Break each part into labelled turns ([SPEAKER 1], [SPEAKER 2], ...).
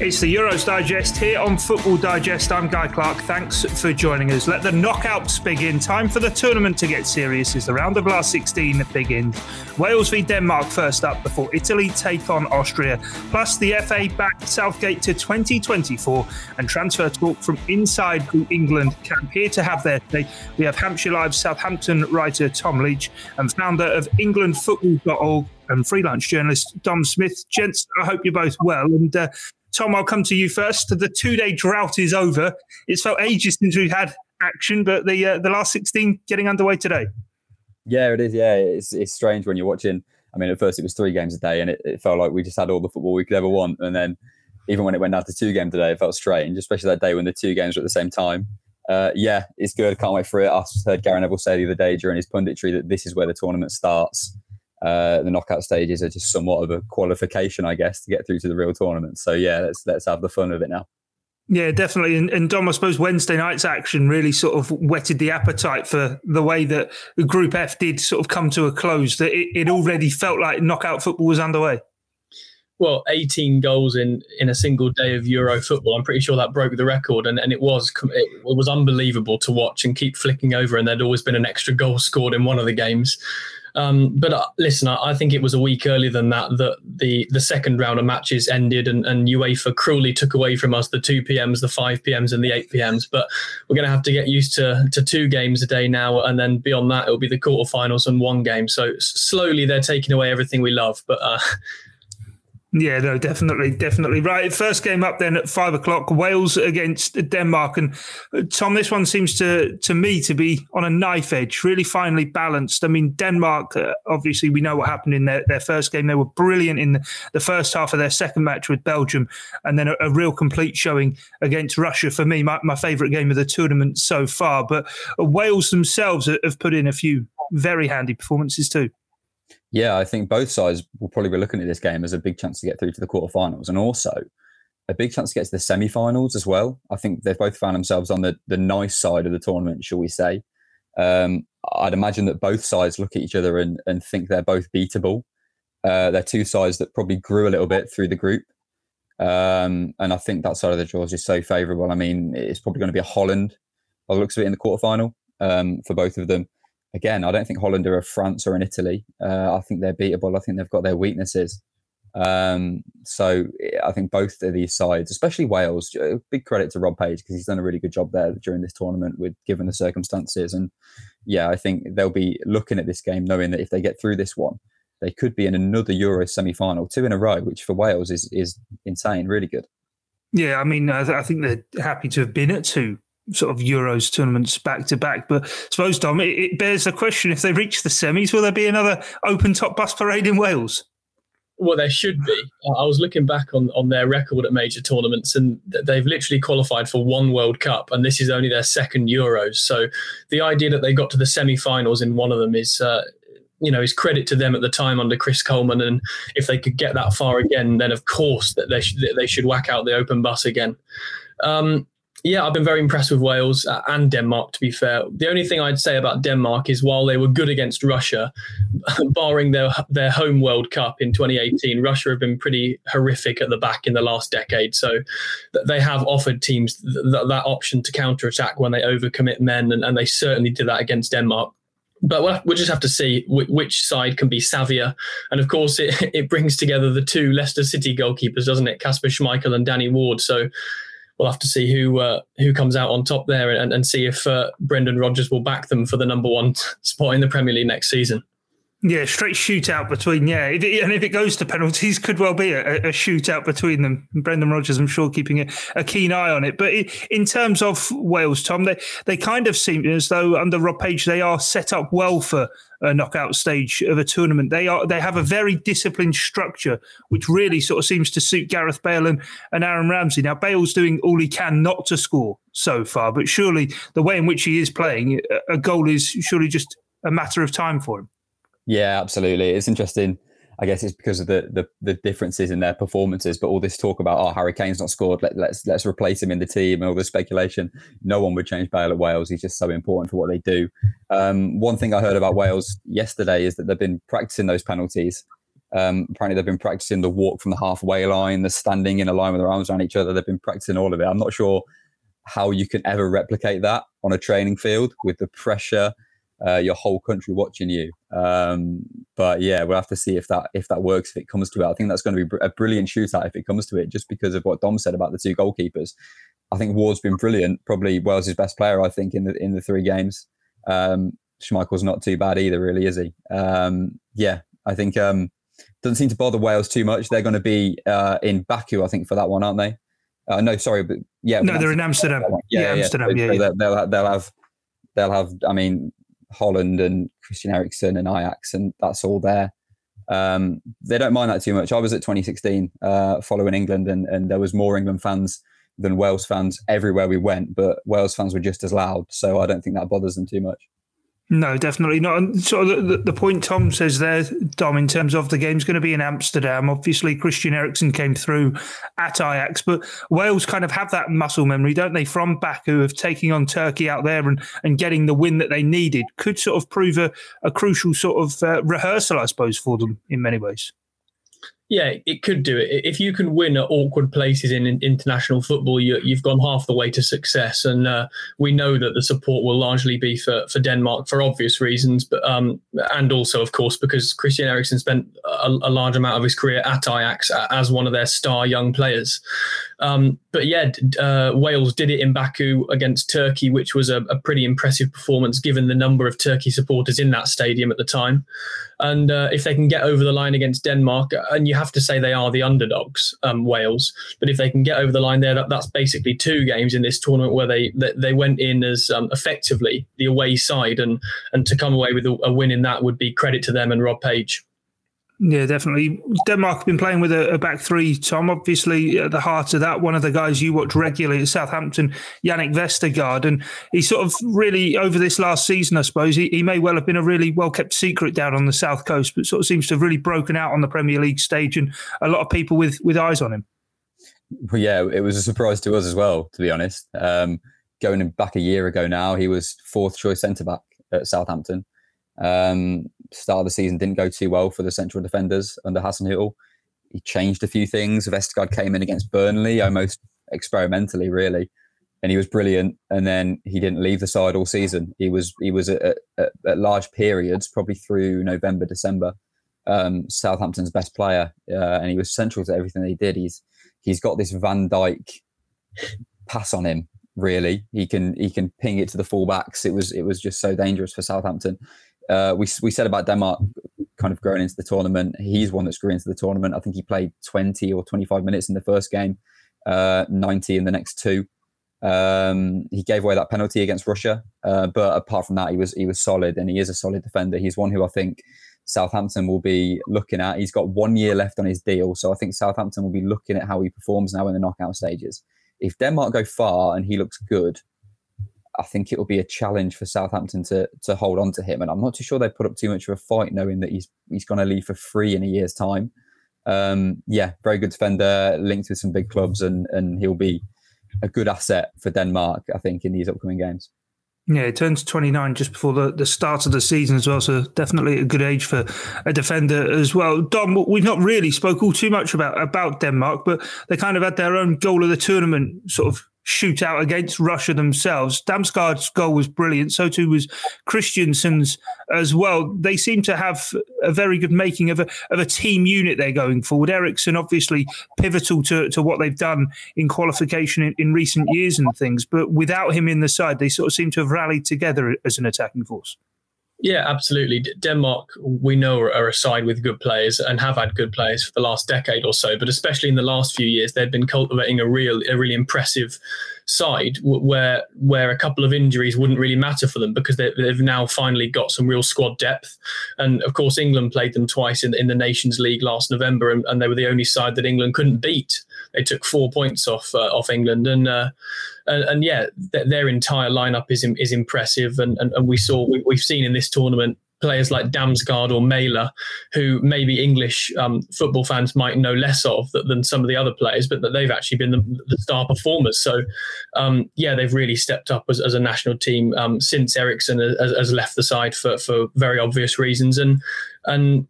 [SPEAKER 1] It's the Euros Digest here on Football Digest. I'm Guy Clark. Thanks for joining us. Let the knockouts begin. Time for the tournament to get serious as the round of last 16 begins. Wales v Denmark first up before Italy take on Austria. Plus, the FA back Southgate to 2024 and transfer talk from inside the England camp. Here to have their say, we have Hampshire Live Southampton writer Tom Leach and founder of EnglandFootball.org and freelance journalist Dom Smith. Gents, I hope you're both well. And uh, Tom, I'll come to you first. The two day drought is over. It's felt ages since we've had action, but the uh, the last 16 getting underway today.
[SPEAKER 2] Yeah, it is. Yeah, it's, it's strange when you're watching. I mean, at first it was three games a day, and it, it felt like we just had all the football we could ever want. And then even when it went down to two games today, it felt strange, especially that day when the two games were at the same time. Uh, yeah, it's good. Can't wait for it. I heard Gary Neville say the other day during his punditry that this is where the tournament starts uh, the knockout stages are just somewhat of a qualification, I guess, to get through to the real tournament. So yeah, let's let's have the fun of it now.
[SPEAKER 1] Yeah, definitely. And, and Dom, I suppose Wednesday night's action really sort of whetted the appetite for the way that Group F did sort of come to a close. That it, it already felt like knockout football was underway.
[SPEAKER 3] Well, 18 goals in in a single day of Euro football. I'm pretty sure that broke the record, and, and it was it was unbelievable to watch and keep flicking over. And there'd always been an extra goal scored in one of the games. Um, but uh, listen, I, I, think it was a week earlier than that that the the second round of matches ended, and, and UEFA cruelly took away from us the two PMs, the five PMs, and the eight PMs. But we're going to have to get used to to two games a day now, and then beyond that, it'll be the quarterfinals and one game. So slowly, they're taking away everything we love. But uh,
[SPEAKER 1] yeah, no, definitely, definitely. Right. First game up then at five o'clock, Wales against Denmark. And uh, Tom, this one seems to to me to be on a knife edge, really finely balanced. I mean, Denmark, uh, obviously, we know what happened in their, their first game. They were brilliant in the, first half of their second match with Belgium, and then a, a real complete showing against Russia. For me, my, my favourite game of the tournament so far. But uh, Wales themselves have put in a few very handy performances too.
[SPEAKER 2] Yeah, I think both sides will probably be looking at this game as a big chance to get through to the quarterfinals and also a big chance to get to the semi-finals as well. I think they've both found themselves on the, the nice side of the tournament, shall we say. Um, I'd imagine that both sides look at each other and, and think they're both beatable. Uh, they're two sides that probably grew a little bit through the group. Um, and I think that side of the draw is just so favourable. I mean, it's probably going to be a Holland, by the looks of it, in the quarterfinal um, for both of them again, I don't think Holland are a France or an Italy. Uh, I think they're beatable. I think they've got their weaknesses. Um, so I think both of these sides, especially Wales, big credit to Rob Page because he's done a really good job there during this tournament with given the circumstances. And yeah, I think they'll be looking at this game knowing that if they get through this one, they could be in another Euro semi-final, two in a row, which for Wales is is insane, really good.
[SPEAKER 1] Yeah, I mean, I, th- I think they're happy to have been at two sort of Euros tournaments back to back. But I suppose, Dom, it, it, bears the question if they reach the semis, will there be another open top bus parade in Wales?
[SPEAKER 3] Well, there should be. I was looking back on, on their record at major tournaments, and they've literally qualified for one World Cup, and this is only their second Euros. So the idea that they got to the semi finals in one of them is. Uh, you know, is credit to them at the time under Chris Coleman, and if they could get that far again, then of course that they should they should whack out the open bus again. Um, yeah, I've been very impressed with Wales uh, and Denmark, to be fair. The only thing I'd say about Denmark is while they were good against Russia, barring their, their home World Cup in 2018, Russia have been pretty horrific at the back in the last decade. So they have offered teams th- that option to counter attack when they overcommit men, and, and they certainly did that against Denmark but we'll, we'll, just have to see which side can be savvier. And of course, it, it brings together the two Leicester City goalkeepers, doesn't it? Kasper Schmeichel and Danny Ward. So we'll have to see who uh, who comes out on top there and, and see if uh, Brendan Rodgers will back them for the number one spot in the Premier League next season.
[SPEAKER 1] Yeah, straight shootout between yeah, if it, and if it goes to penalties, could well be a, a shootout between them. Brendan Rodgers, I'm sure, keeping a, a keen eye on it. But in terms of Wales, Tom, they they kind of seem as though under Rob Page they are set up well for a knockout stage of a tournament. They are they have a very disciplined structure, which really sort of seems to suit Gareth Bale and, and Aaron Ramsey. Now Bale's doing all he can not to score so far, but surely the way in which he is playing, a goal is surely just a matter of time for him.
[SPEAKER 2] Yeah, absolutely. It's interesting. I guess it's because of the, the, the differences in their performances, but all this talk about oh Harry Kane's not scored, let, us let's, let's replace him in the team, and all the speculation. No one would change Bale at Wales. He's just so important for what they do. Um, one thing I heard about Wales yesterday is that they've been practicing those penalties Um, apparently, they've been practicing the walk from the halfway line, the standing in a line with their arms around each other. They've been practicing all of it. I'm not sure how you can ever replicate that on a training field with the pressure, uh, your whole country watching you. Um, but yeah, we'll have to see if that if that works if it comes to it. I think that's going to be a brilliant shootout if it comes to it, just because of what Dom said about the two goalkeepers. I think Ward's been brilliant, probably Wales' best player. I think in the in the three games. Um, Schmeichel's not too bad either, really, is he? Um, yeah, I think um, doesn't seem to bother Wales too much. They're going to be uh, in Baku, I think, for that one, aren't they? Uh, no, sorry, but yeah,
[SPEAKER 1] no, they're in Amsterdam. Yeah, yeah, Amsterdam. Yeah, yeah.
[SPEAKER 2] They'll, they'll have they'll have. I mean, Holland and Christian Eriksen and Ajax, and that's all there. Um, they don't mind that too much. I was at 2016 uh, following England, and, and there was more England fans than Wales fans everywhere we went, but Wales fans were just as loud. So I don't think that bothers them too much.
[SPEAKER 1] No, definitely not. And so the, the, point Tom says there, Dom, in terms of the game's going to be in Amsterdam. Obviously, Christian Eriksen came through at Ajax, but Wales kind of have that muscle memory, don't they, from Baku of taking on Turkey out there and, and getting the win that they needed. Could sort of prove a, a crucial sort of uh, rehearsal, I suppose, for them in many ways.
[SPEAKER 3] Yeah, it could do it. If you can win at awkward places in, in international football, you, have gone half the way to success. And uh, we know that the support will largely be for, for Denmark for obvious reasons, but um, and also, of course, because Christian Eriksen spent a, a, large amount of his career at Ajax as one of their star young players. Um, but yeah, uh, Wales did it in Baku against Turkey, which was a, a, pretty impressive performance given the number of Turkey supporters in that stadium at the time. And uh, if they can get over the line against Denmark, and you have to say they are the underdogs, um, Wales, but if they can get over the line there, that, that's basically two games in this tournament where they they, they went in as um, effectively the away side, and and to come away with a, a win in that would be credit to them and Rob Page.
[SPEAKER 1] Yeah, definitely. Denmark have been playing with a, a, back three. Tom, obviously, at the heart of that, one of the guys you watch regularly at Southampton, Yannick Vestergaard. And he sort of really, over this last season, I suppose, he, he may well have been a really well kept secret down on the South Coast, but sort of seems to have really broken out on the Premier League stage and a lot of people with, with eyes on him.
[SPEAKER 2] Well, yeah, it was a surprise to us as well, to be honest. Um, going back a year ago now, he was fourth choice centre back at Southampton. Um, start of the season didn't go too well for the central defenders under Hassan Hasenhüttl. He changed a few things. Vestergaard came in against Burnley almost experimentally, really, and he was brilliant. And then he didn't leave the side all season. He was he was at, at, at large periods, probably through November, December, um, Southampton's best player, uh, and he was central to everything they did. He's he's got this Van Dijk pass on him. Really, he can he can ping it to the fullbacks. It was it was just so dangerous for Southampton uh, we we said about Denmark kind of growing into the tournament. He's one that's grew into the tournament. I think he played 20 or 25 minutes in the first game, uh, 90 in the next two. Um, he gave away that penalty against Russia, uh, but apart from that, he was he was solid, and he is a solid defender. He's one who I think Southampton will be looking at. He's got one year left on his deal, so I think Southampton will be looking at how he performs now in the knockout stages. If Denmark go far and he looks good, I think it will be a challenge for Southampton to to hold on to him. And I'm not too sure they put up too much of a fight, knowing that he's he's going to leave for free in a year's time. Um, yeah, very good defender, linked with some big clubs, and and he'll be a good asset for Denmark, I think, in these upcoming games.
[SPEAKER 1] Yeah, he turns 29 just before the, the start of the season as well. So definitely a good age for a defender as well. Dom, we've not really spoke all too much about, about Denmark, but they kind of had their own goal of the tournament sort of shootout against Russia themselves. Damsgaard's goal was brilliant. So too was Christensen's as well. They seem to have a very good making of a, of a team unit they're going forward. Eriksen obviously pivotal to, to what they've done in qualification in, in recent years and things. But without him in the side, they sort of seem to have rallied together as an attacking force.
[SPEAKER 3] Yeah, absolutely. Denmark, we know, are a side with good players and have had good players for the last decade or so. But especially in the last few years, they've been cultivating a real, a really impressive side where where a couple of injuries wouldn't really matter for them because they, have now finally got some real squad depth. And of course, England played them twice in, in the Nations League last November, and, and they were the only side that England couldn't beat. They took four points off uh, off England, and, uh, and and, yeah, th- their entire lineup is is impressive. And, and, and we saw we, we've seen in this tournament players like Damsgaard or Mæhle, who maybe English um, football fans might know less of than some of the other players, but that they've actually been the, the star performers. So, um, yeah, they've really stepped up as, as a national team um, since Eriksen has, has, left the side for, for very obvious reasons. And and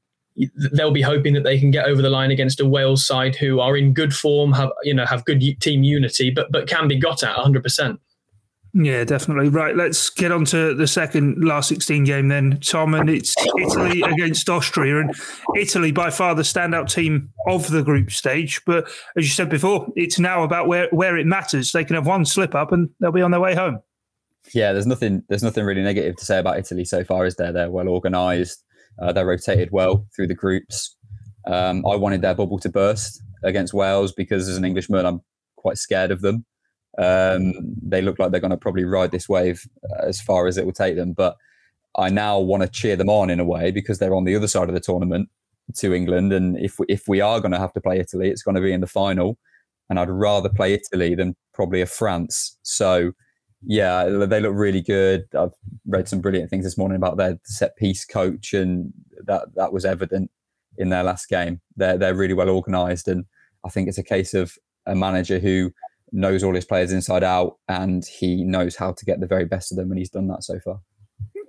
[SPEAKER 3] they'll be hoping that they can get over the line against a Wales side who are in good form, have you know have good team unity, but but can be got at 100.
[SPEAKER 1] Yeah, definitely. Right, let's get on to the second last 16 game then, Tom. And it's Italy against Austria. And Italy, by far the standout team of the group stage. But as you said before, it's now about where, where it matters. They can have one slip up and they'll be on their way home.
[SPEAKER 2] Yeah, there's nothing there's nothing really negative to say about Italy so far, is there? They're well organised. Uh, they're rotated well through the groups. Um, I wanted their bubble to burst against Wales because as an Englishman, I'm quite scared of them. Um, they look like they're going to probably ride this wave as far as it will take them. But I now want to cheer them on in a way because they're on the other side of the tournament to England. And if we, if we are going to have to play Italy, it's going to be in the final. And I'd rather play Italy than probably a France. So, yeah, they look really good. I've read some brilliant things this morning about their set piece coach, and that that was evident in their last game. They're they're really well organised, and I think it's a case of a manager who knows all his players inside out and he knows how to get the very best of them and he's done that so far.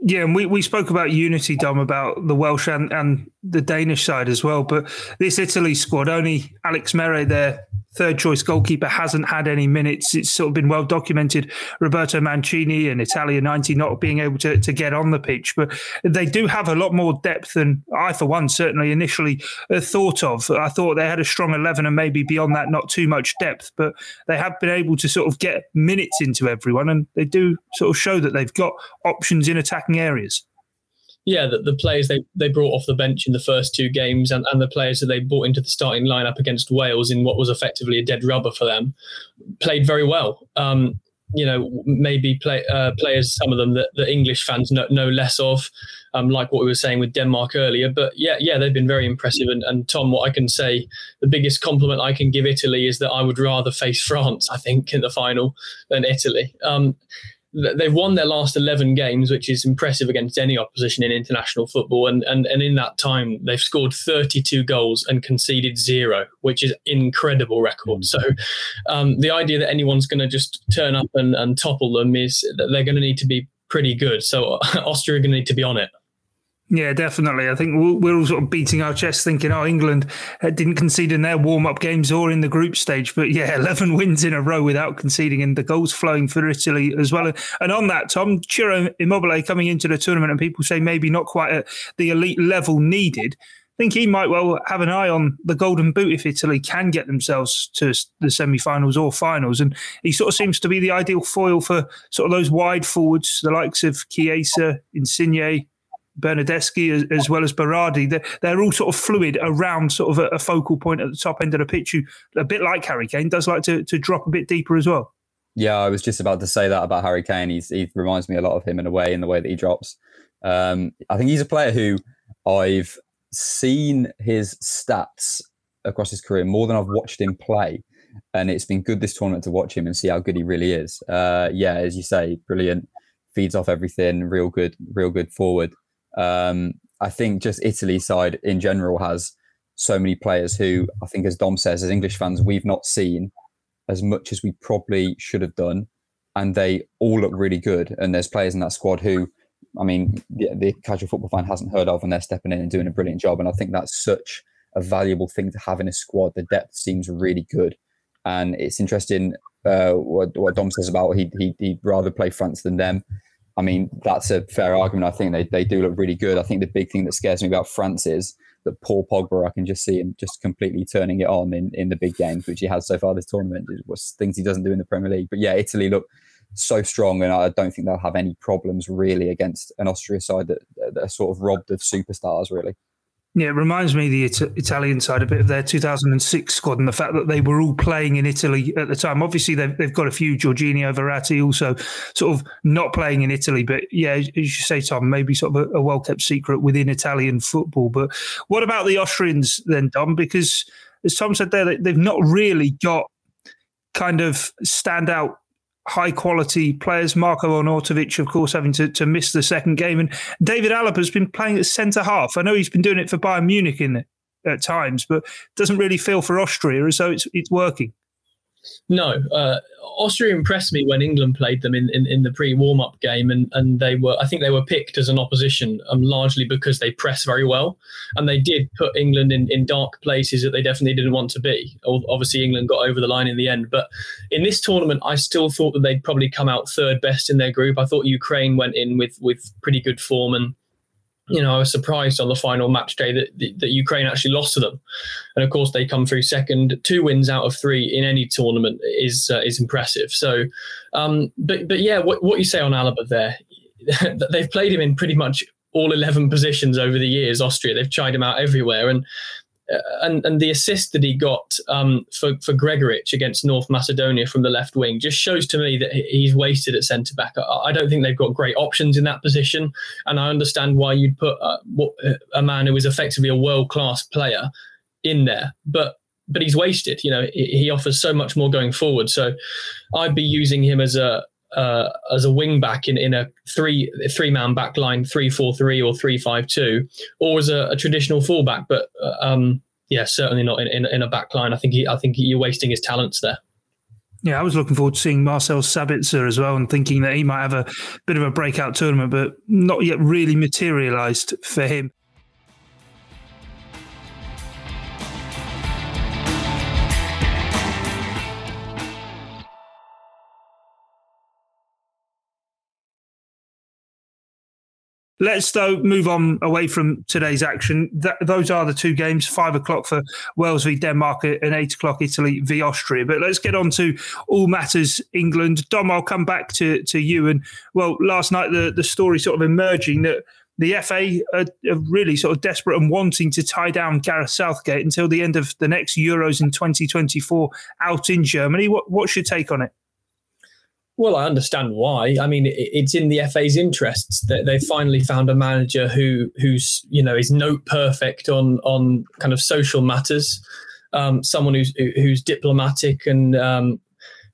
[SPEAKER 1] Yeah, and we, we spoke about unity, Dom, about the Welsh and, and the Danish side as well. But this Italy squad, only Alex Meret, their third choice goalkeeper hasn't had any minutes. It's sort of been well documented. Roberto Mancini and Italia 90 not being able to, to get on the pitch, but they do have a lot more depth than I, for one, certainly initially uh, thought of. I thought they had a strong 11 and maybe beyond that, not too much depth, but they have been able to sort of get minutes into everyone and they do sort of show that they've got options in attacking areas
[SPEAKER 3] yeah, the, the players they, they brought off the bench in the first two games and, and the players that they brought into the starting lineup against Wales in what was effectively a dead rubber for them played very well. Um, you know, maybe play, uh, players, some of them that the English fans know, know less of, um, like what we were saying with Denmark earlier. But yeah, yeah, they've been very impressive. And, and Tom, what I can say, the biggest compliment I can give Italy is that I would rather face France, I think, in the final than Italy. Um, they've won their last 11 games, which is impressive against any opposition in international football. And, and, and in that time, they've scored 32 goals and conceded zero, which is incredible record. So um, the idea that anyone's going to just turn up and, and topple them is that they're going to need to be pretty good. So Austria are going to need to be on it.
[SPEAKER 1] Yeah, definitely. I think we're all sort of beating our chests thinking, oh, England uh, didn't concede in their warm up games or in the group stage. But yeah, 11 wins in a row without conceding and the goals flowing for Italy as well. And on that, Tom, Ciro Immobile coming into the tournament and people say maybe not quite at the elite level needed. I think he might well have an eye on the golden boot if Italy can get themselves to the semi-finals or finals, and he sort of seems to be the ideal foil for sort of those wide forwards, the likes of Chiesa, Insigne, Bernardeschi as, as, well as Berardi, they're, they're, all sort of fluid around sort of a, a, focal point at the top end of the pitch, who a bit like Harry Kane does like to, to drop a bit deeper as well.
[SPEAKER 2] Yeah, I was just about to say that about Harry Kane. He's, he reminds me a lot of him in a way, in the way that he drops. Um, I think he's a player who I've seen his stats across his career more than I've watched him play. And it's been good this tournament to watch him and see how good he really is. Uh, yeah, as you say, brilliant. Feeds off everything, real good, real good forward. Um, I think just Italy side in general has so many players who I think, as Dom says, as English fans, we've not seen as much as we probably should have done, and they all look really good. And there's players in that squad who, I mean, the, the casual football fan hasn't heard of, and they're stepping in and doing a brilliant job. And I think that's such a valuable thing to have in a squad. The depth seems really good, and it's interesting uh, what, what Dom says about he, he he'd rather play France than them. I mean, that's a fair argument. I think they, they do look really good. I think the big thing that scares me about France is that Paul Pogba, I can just see him just completely turning it on in, in the big games, which he has so far this tournament. Was things he doesn't do in the Premier League. But yeah, Italy look so strong, and I don't think they'll have any problems really against an Austria side that, that are sort of robbed of superstars, really.
[SPEAKER 1] Yeah, it reminds me the it- Italian side a bit of their 2006 squad and the fact that they were all playing in Italy at the time. Obviously, they've, they've got a few Jorginho, Verratti also sort of not playing in Italy. But yeah, as you say, Tom, maybe sort of a, a well kept secret within Italian football. But what about the Austrians then, Dom? Because as Tom said there, they've not really got kind of standout high quality players. Marco Arnautovic, of course, having to, to miss the second game. And David Alaba has been playing at centre half. I know he's been doing it for Bayern Munich in at times, but doesn't really feel for Austria as though it's it's working.
[SPEAKER 3] No, uh, Austria impressed me when England played them in, in, in the pre warm up game, and, and they were I think they were picked as an opposition um, largely because they press very well, and they did put England in, in dark places that they definitely didn't want to be. Obviously, England got over the line in the end, but in this tournament, I still thought that they'd probably come out third best in their group. I thought Ukraine went in with with pretty good form and you know, I was surprised on the final match day that, that Ukraine actually lost to them, and of course they come through second. Two wins out of three in any tournament is uh, is impressive. So, um, but but yeah, what what you say on Alaba there? They've played him in pretty much all eleven positions over the years. Austria, they've tried him out everywhere, and and and the assist that he got um, for for Gregoritsch against North Macedonia from the left wing just shows to me that he's wasted at centre back. I, I, don't think they've got great options in that position, and I understand why you'd put uh, a man who is effectively a world class player in there, but but he's wasted. You know, he offers so much more going forward. So I'd be using him as a uh, as a wing back in, in a three three man back line, three four three or three five two, or as a, a traditional fullback. But uh, um, yeah, certainly not in, in, in, a back line. I think he, I think you're wasting his talents there.
[SPEAKER 1] Yeah, I was looking forward to seeing Marcel Sabitzer as well, and thinking that he might have a bit of a breakout tournament, but not yet really materialised for him. Let's though move on away from today's action. Th- those are the two games: five o'clock for Wales v Denmark and eight o'clock Italy v Austria. But let's get on to all matters England. Dom, I'll come back to to you. And well, last night the the story sort of emerging that the FA are, really sort of desperate and wanting to tie down Gareth Southgate until the end of the next Euros in 2024 out in Germany. What, what's your take on it?
[SPEAKER 3] Well, I understand why. I mean, it's in the FA's interests that they finally found a manager who, who's you know, is note perfect on on kind of social matters. Um, someone who's who's diplomatic and um,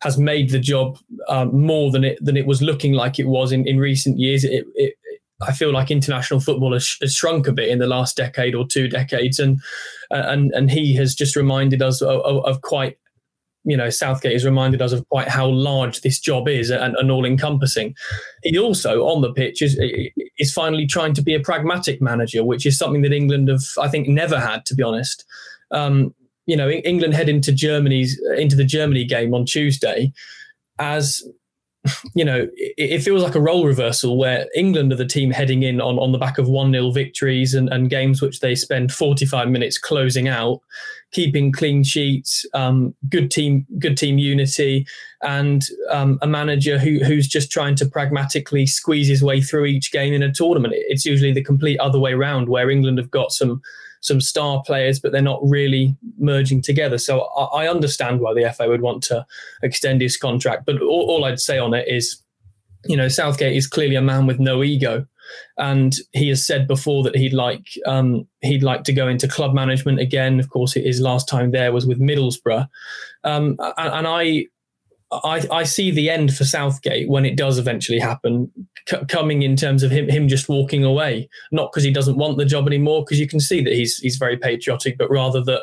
[SPEAKER 3] has made the job um, more than it than it was looking like it was in, in recent years. It, it, I feel like international football has, has, shrunk a bit in the last decade or two decades, and and and he has just reminded us of, of, of quite you know, Southgate has reminded us of quite how large this job is and, and all encompassing. He also, on the pitch, is, is finally trying to be a pragmatic manager, which is something that England have, I think, never had, to be honest. Um, you know, England head into Germany's into the Germany game on Tuesday as you know, it, it, feels like a role reversal where England are the team heading in on, on the back of 1 0 victories and, and games which they spend 45 minutes closing out, keeping clean sheets, um, good team good team unity, and um, a manager who, who's just trying to pragmatically squeeze his way through each game in a tournament. It's usually the complete other way around where England have got some some star players, but they're not really merging together. So I, I understand why the FA would want to extend his contract. But all, all I'd say on it is, you know, Southgate is clearly a man with no ego and he has said before that he'd like um, he'd like to go into club management again. Of course, his last time there was with Middlesbrough, um, and, and, I I, I see the end for Southgate when it does eventually happen, c- coming in terms of him him just walking away, not because he doesn't want the job anymore, because you can see that he's he's very patriotic, but rather that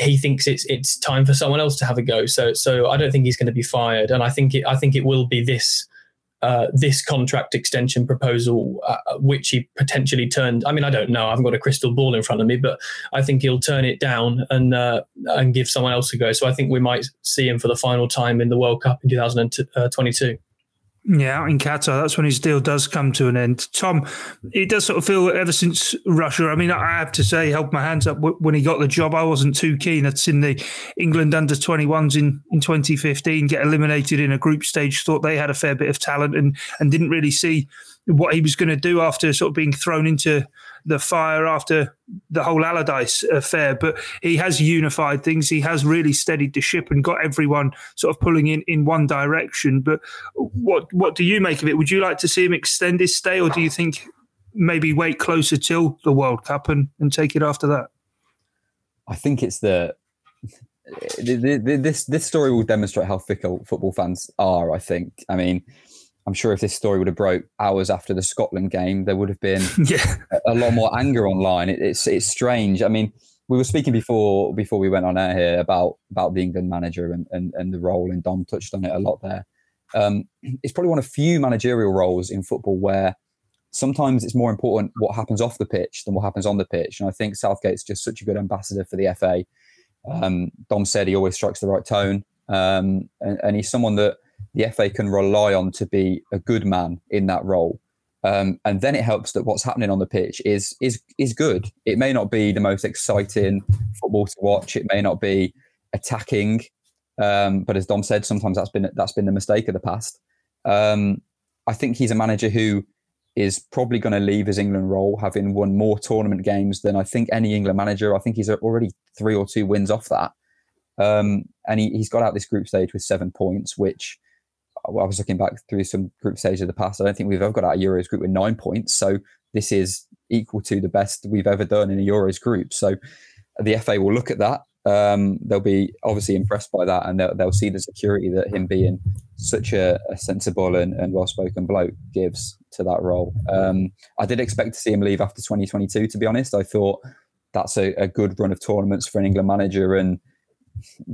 [SPEAKER 3] he thinks it's it's time for someone else to have a go. So so I don't think he's going to be fired, and I think it I think it will be this uh, this contract extension proposal, uh, which he potentially turned. I mean, I don't know. I haven't got a crystal ball in front of me, but I think he'll turn it down and uh, and give someone else a go. So I think we might see him for the final time in the World Cup in 2022.
[SPEAKER 1] Yeah, in Qatar, that's when his deal does come to an end. Tom, it does sort of feel ever since Russia. I mean, I have to say, held my hands up when he got the job. I wasn't too keen. I'd seen the England under 21s in, in 2015 get eliminated in a group stage, thought they had a fair bit of talent and, and didn't really see what he was going to do after sort of being thrown into the fire after the whole Allardyce affair. But he has unified things. He has really steadied the ship and got everyone sort of pulling in in one direction. But what what do you make of it? Would you like to see him extend his stay, or do you think maybe wait closer till the World Cup and, and take it after that?
[SPEAKER 2] I think it's the this this story will demonstrate how fickle football fans are. I think. I mean, I'm sure if this story would have broke hours after the Scotland game, there would have been yeah. a, a, lot more anger online. It, it's it's strange. I mean, we were speaking before before we went on air here about about the England manager and and, and the role, and Dom touched on it a lot there. Um, it's probably one of few managerial roles in football where sometimes it's more important what happens off the pitch than what happens on the pitch. And I think Southgate's just such a good ambassador for the FA. Um, Dom said he always strikes the right tone, um, and, and, he's someone that the FA can rely on to be a good man in that role. Um, and then it helps that what's happening on the pitch is is is good. It may not be the most exciting football to watch. It may not be attacking, um, but as Dom said, sometimes that's been that's been the mistake of the past. Um, I think he's a manager who is probably going to leave his England role having won more tournament games than I think any England manager. I think he's already three or two wins off that. Um, and he, has got out this group stage with seven points, which I was looking back through some group stages of the past. I don't think we've ever got out a Euros group with nine points. So this is equal to the best we've ever done in a Euros group. So the FA will look at that um, they'll be obviously impressed by that and they'll, they'll see the security that him being such a, a sensible and, and well-spoken bloke gives to that role. Um, I did expect to see him leave after 2022, to be honest. I thought that's a, a good run of tournaments for an England manager and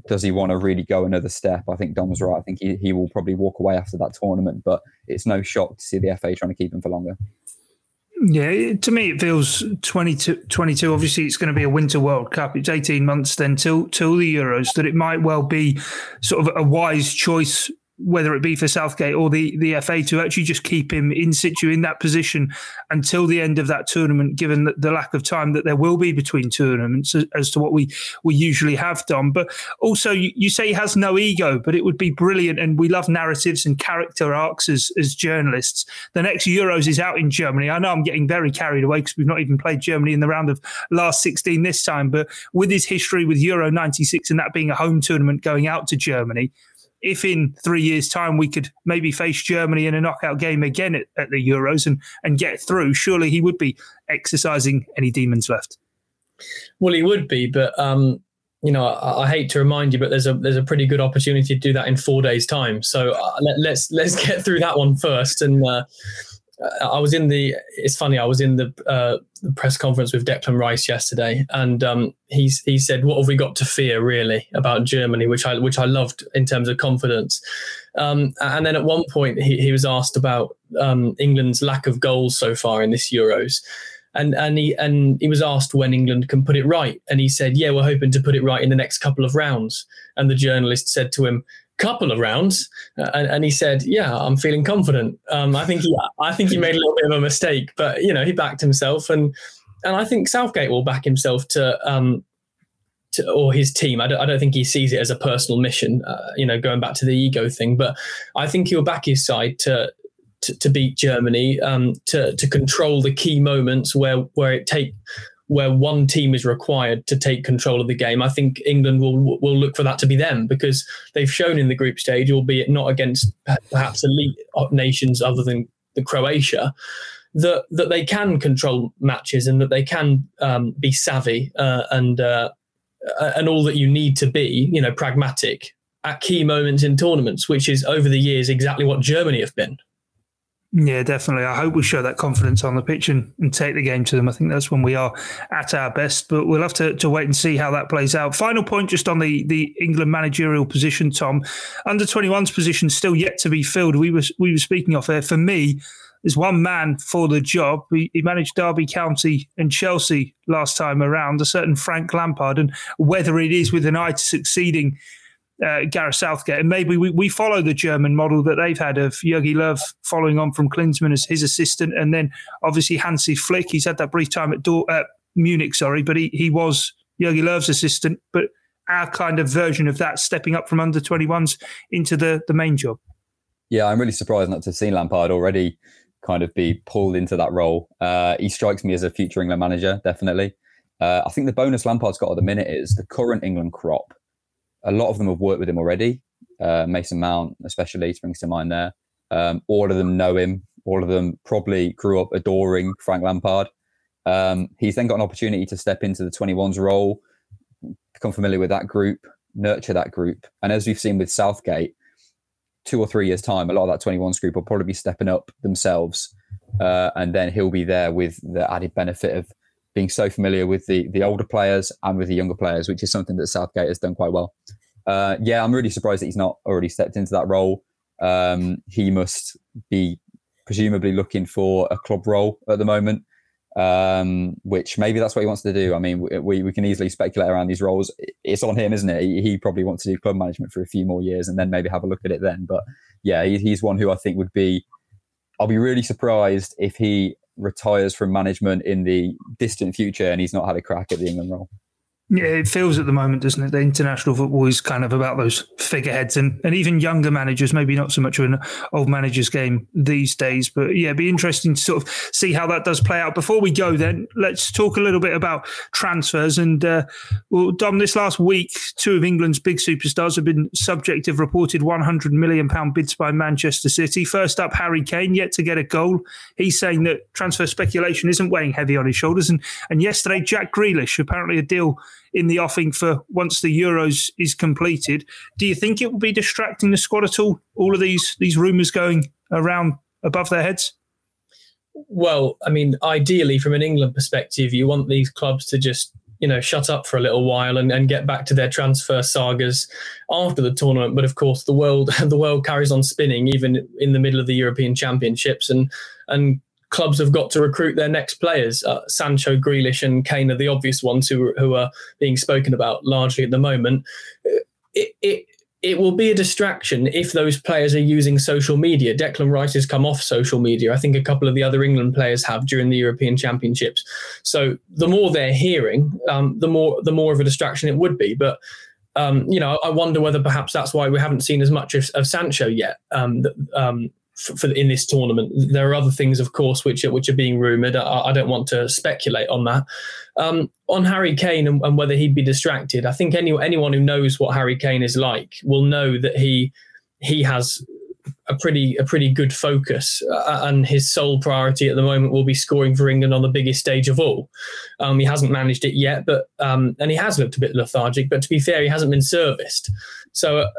[SPEAKER 2] does he want to really go another step? I think Dom's right. I think he, he will probably walk away after that tournament, but it's no shock to see the FA trying to keep him for longer.
[SPEAKER 1] Yeah, to me it feels 22, 22. Obviously, it's going to be a Winter World Cup. It's eighteen months then till till the Euros. That it might well be sort of a wise choice whether it be for Southgate or the, the FA to actually just keep him in situ in that position until the end of that tournament, given the, the lack of time that there will be between tournaments as, as, to what we, we usually have done. But also, you, you, say he has no ego, but it would be brilliant. And we love narratives and character arcs as, as journalists. The next Euros is out in Germany. I know I'm getting very carried away because we've not even played Germany in the round of last 16 this time. But with his history with Euro 96 and that being a home tournament going out to Germany, if in three years' time we could maybe face Germany in a knockout game again at, at, the Euros and, and get through, surely he would be exercising any demons left.
[SPEAKER 3] Well, he would be, but um, you know, I, I, hate to remind you, but there's a there's a pretty good opportunity to do that in four days' time. So uh, let, us let's, let's get through that one first, and uh, I was in the. It's funny. I was in the, uh, the press conference with Declan Rice yesterday, and um, he he said, "What have we got to fear, really, about Germany?" Which I which I loved in terms of confidence. Um, and then at one point, he, he was asked about um, England's lack of goals so far in this Euros, and and he and he was asked when England can put it right, and he said, "Yeah, we're hoping to put it right in the next couple of rounds." And the journalist said to him, couple of rounds, uh, and, and, he said, "Yeah, I'm feeling confident." Um, I think he, I think he made a little bit of a mistake, but you know, he backed himself, and and I think Southgate will back himself to. Um, to, or his team. I don't, I don't think he sees it as a personal mission, uh, you know, going back to the ego thing. But I think he'll back his side to to, to beat Germany, um, to to control the key moments where where it take where one team is required to take control of the game. I think England will will look for that to be them because they've shown in the group stage, albeit not against perhaps elite nations other than the Croatia, that that they can control matches and that they can um, be savvy uh, and uh, and all that you need to be, you know, pragmatic at key moments in tournaments, which is over the years exactly what Germany have been.
[SPEAKER 1] Yeah, definitely. I hope we show that confidence on the pitch and, and take the game to them. I think that's when we are at our best, but we'll have to, to wait and see how that plays out. Final point just on the, the England managerial position, Tom. Under 21's position still yet to be filled. We were, we were speaking off there. For me, there's one man for the job. He, he managed Derby County and Chelsea last time around, a certain Frank Lampard. And whether it is with an eye to succeeding uh, Gareth Southgate. And maybe we, we follow the German model that they've had of Jogi Löw following on from Klinsmann as his assistant. And then obviously Hansi Flick, he's had that brief time at Dor- uh, Munich, sorry, but he, he was Jogi Löw's assistant. But our kind of version of that, stepping up from under 21s into the, the main job.
[SPEAKER 2] Yeah, I'm really surprised not to have seen Lampard already kind of be pulled into that role. Uh, he strikes me as a future England manager, definitely. Uh, I think the bonus Lampard's got at the minute is the current England crop a lot of them have worked with him already. Uh, Mason Mount, especially, springs to mind there. Um, all of them know him. All of them probably grew up adoring Frank Lampard. Um, he's then got an opportunity to step into the 21s role, become familiar with that group, nurture that group. And as we've seen with Southgate, two or three years' time, a lot of that 21s group will probably be stepping up themselves. Uh, and then he'll be there with the added benefit of being so familiar with the the older players and with the younger players, which is something that Southgate has done quite well. Uh, yeah, I'm really surprised that he's not already stepped into that role. Um, he must be presumably looking for a club role at the moment, um, which maybe that's what he wants to do. I mean, we, we can easily speculate around these roles. It's on him, isn't it? He, probably wants to do club management for a few more years and then maybe have a look at it then. But yeah, he, he's one who I think would be. I'll be really surprised if he retires from management in the distant future and he's not had a crack at the England role.
[SPEAKER 1] Yeah, it feels at the moment, doesn't it? The international football is kind of about those figureheads and, and even younger managers, maybe not so much of an old manager's game these days. But yeah, it'd be interesting to sort of see how that does play out. Before we go, then, let's talk a little bit about transfers. And uh, well, Dom, this last week, two of England's big superstars have been subject of reported £100 million bids by Manchester City. First up, Harry Kane, yet to get a goal. He's saying that transfer speculation isn't weighing heavy on his shoulders. And, and yesterday, Jack Grealish, apparently a deal in the offing for once the Euros is completed. Do you think it will be distracting the squad at all? All of these these rumours going around above their heads.
[SPEAKER 3] Well, I mean, ideally, from an England perspective, you want these clubs to just you know shut up for a little while and, and get back to their transfer sagas after the tournament but of course the world the world carries on spinning even in the middle of the european championships and and clubs have got to recruit their next players. Uh, Sancho, Grealish, and Kane are the obvious ones who who are being spoken about largely at the moment. It, it it will be a distraction if those players are using social media. Declan Rice has come off social media. I think a couple of the other England players have during the European Championships. So the more they're hearing, um, the more the more of a distraction it would be. But um, you know, I wonder whether perhaps that's why we haven't seen as much of, of Sancho yet. Um, um for, for, in this tournament. There are other things, of course, which are, which are being rumored. I, I don't want to speculate on that. Um, on Harry Kane and, and, whether he'd be distracted, I think any, anyone who knows what Harry Kane is like will know that he he has a pretty a pretty good focus, uh, and his sole priority at the moment will be scoring for England on the biggest stage of all. Um, he hasn't managed it yet, but um, and he has looked a bit lethargic. But to be fair, he hasn't been serviced. So uh,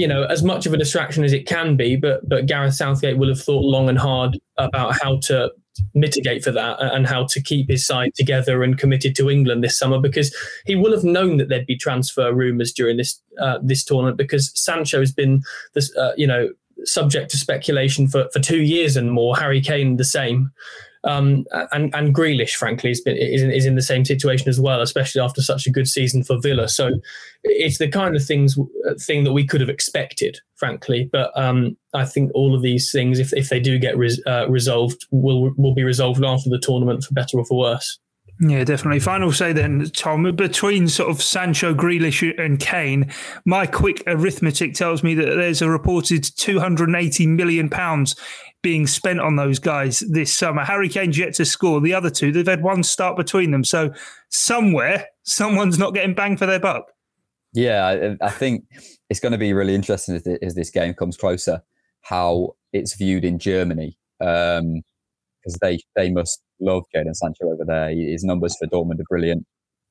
[SPEAKER 3] you know, as much of a distraction as it can be, but but Gareth Southgate will have thought long and hard about how to mitigate for that and how to keep his side together and committed to England this summer because he will have known that there'd be transfer rumours during this uh, this tournament because Sancho has been this uh, you know subject to speculation for for two years and more. Harry Kane the same. Um, and and Grealish, frankly, is, is, is in the same situation as well, especially after such a good season for Villa. So it's the kind of things thing that we could have expected, frankly. But um, I think all of these things, if, if they do get res, uh, resolved, will will be resolved after the tournament, for better or for worse.
[SPEAKER 1] Yeah, definitely. Final say then, Tom, between sort of Sancho, Grealish, and Kane, my quick arithmetic tells me that there's a reported 280 million pounds being spent on those guys this summer. Harry Kane's yet to score. The other two, they've had one start between them. So somewhere, someone's not getting bang for their buck.
[SPEAKER 2] Yeah, I, I think it's going to be really interesting as, as, this game comes closer, how it's viewed in Germany. Because um, they, they must love Jadon Sancho over there. His numbers for Dortmund are brilliant.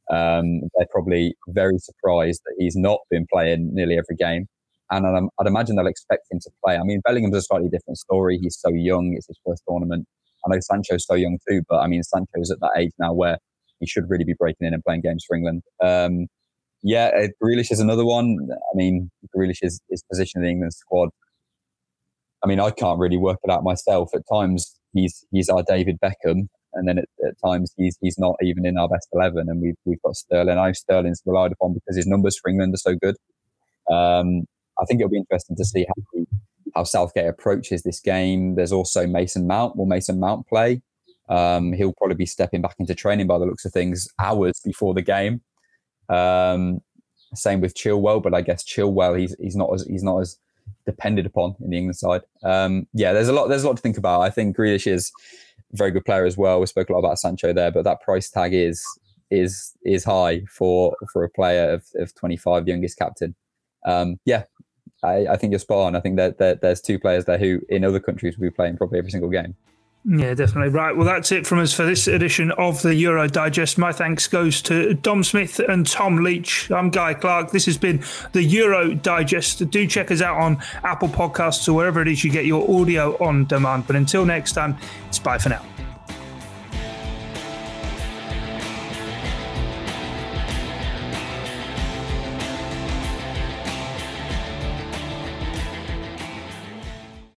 [SPEAKER 2] Um, they're probably very surprised that he's not been playing nearly every game and I'd, I'd, imagine they'll expect him to play. I mean, Bellingham's a slightly different story. He's so young; it's his first tournament. I know Sancho's so young too, but I mean, Sancho's at that age now where he should really be breaking in and playing games for England. Um, yeah, uh, Grealish is another one. I mean, Grealish is, is position in the England squad. I mean, I can't really work it out myself. At times, he's he's our David Beckham, and then at, at, times he's he's not even in our best eleven. And we've we've got Sterling. I Sterling's relied upon because his numbers for England are so good. Um, I think it'll be interesting to see how how Southgate approaches this game. There's also Mason Mount. Will Mason Mount play? Um, he'll probably be stepping back into training by the looks of things hours before the game. Um, same with Chilwell, but I guess Chilwell he's he's not as he's not as depended upon in the England side. Um, yeah, there's a lot there's a lot to think about. I think Grealish is a very good player as well. We spoke a lot about Sancho there, but that price tag is is is high for for a player of, of 25, youngest captain. Um, yeah, I, I think you're spot on. I think that, that there's two players there who, in other countries, will be playing probably every single game.
[SPEAKER 1] Yeah, definitely. Right. Well, that's it from us for this edition of the Euro Digest. My thanks goes to Dom Smith and Tom Leach. I'm Guy Clark. This has been the Euro Digest. Do check us out on Apple Podcasts or wherever it is you get your audio on demand. But until next time, it's bye for now.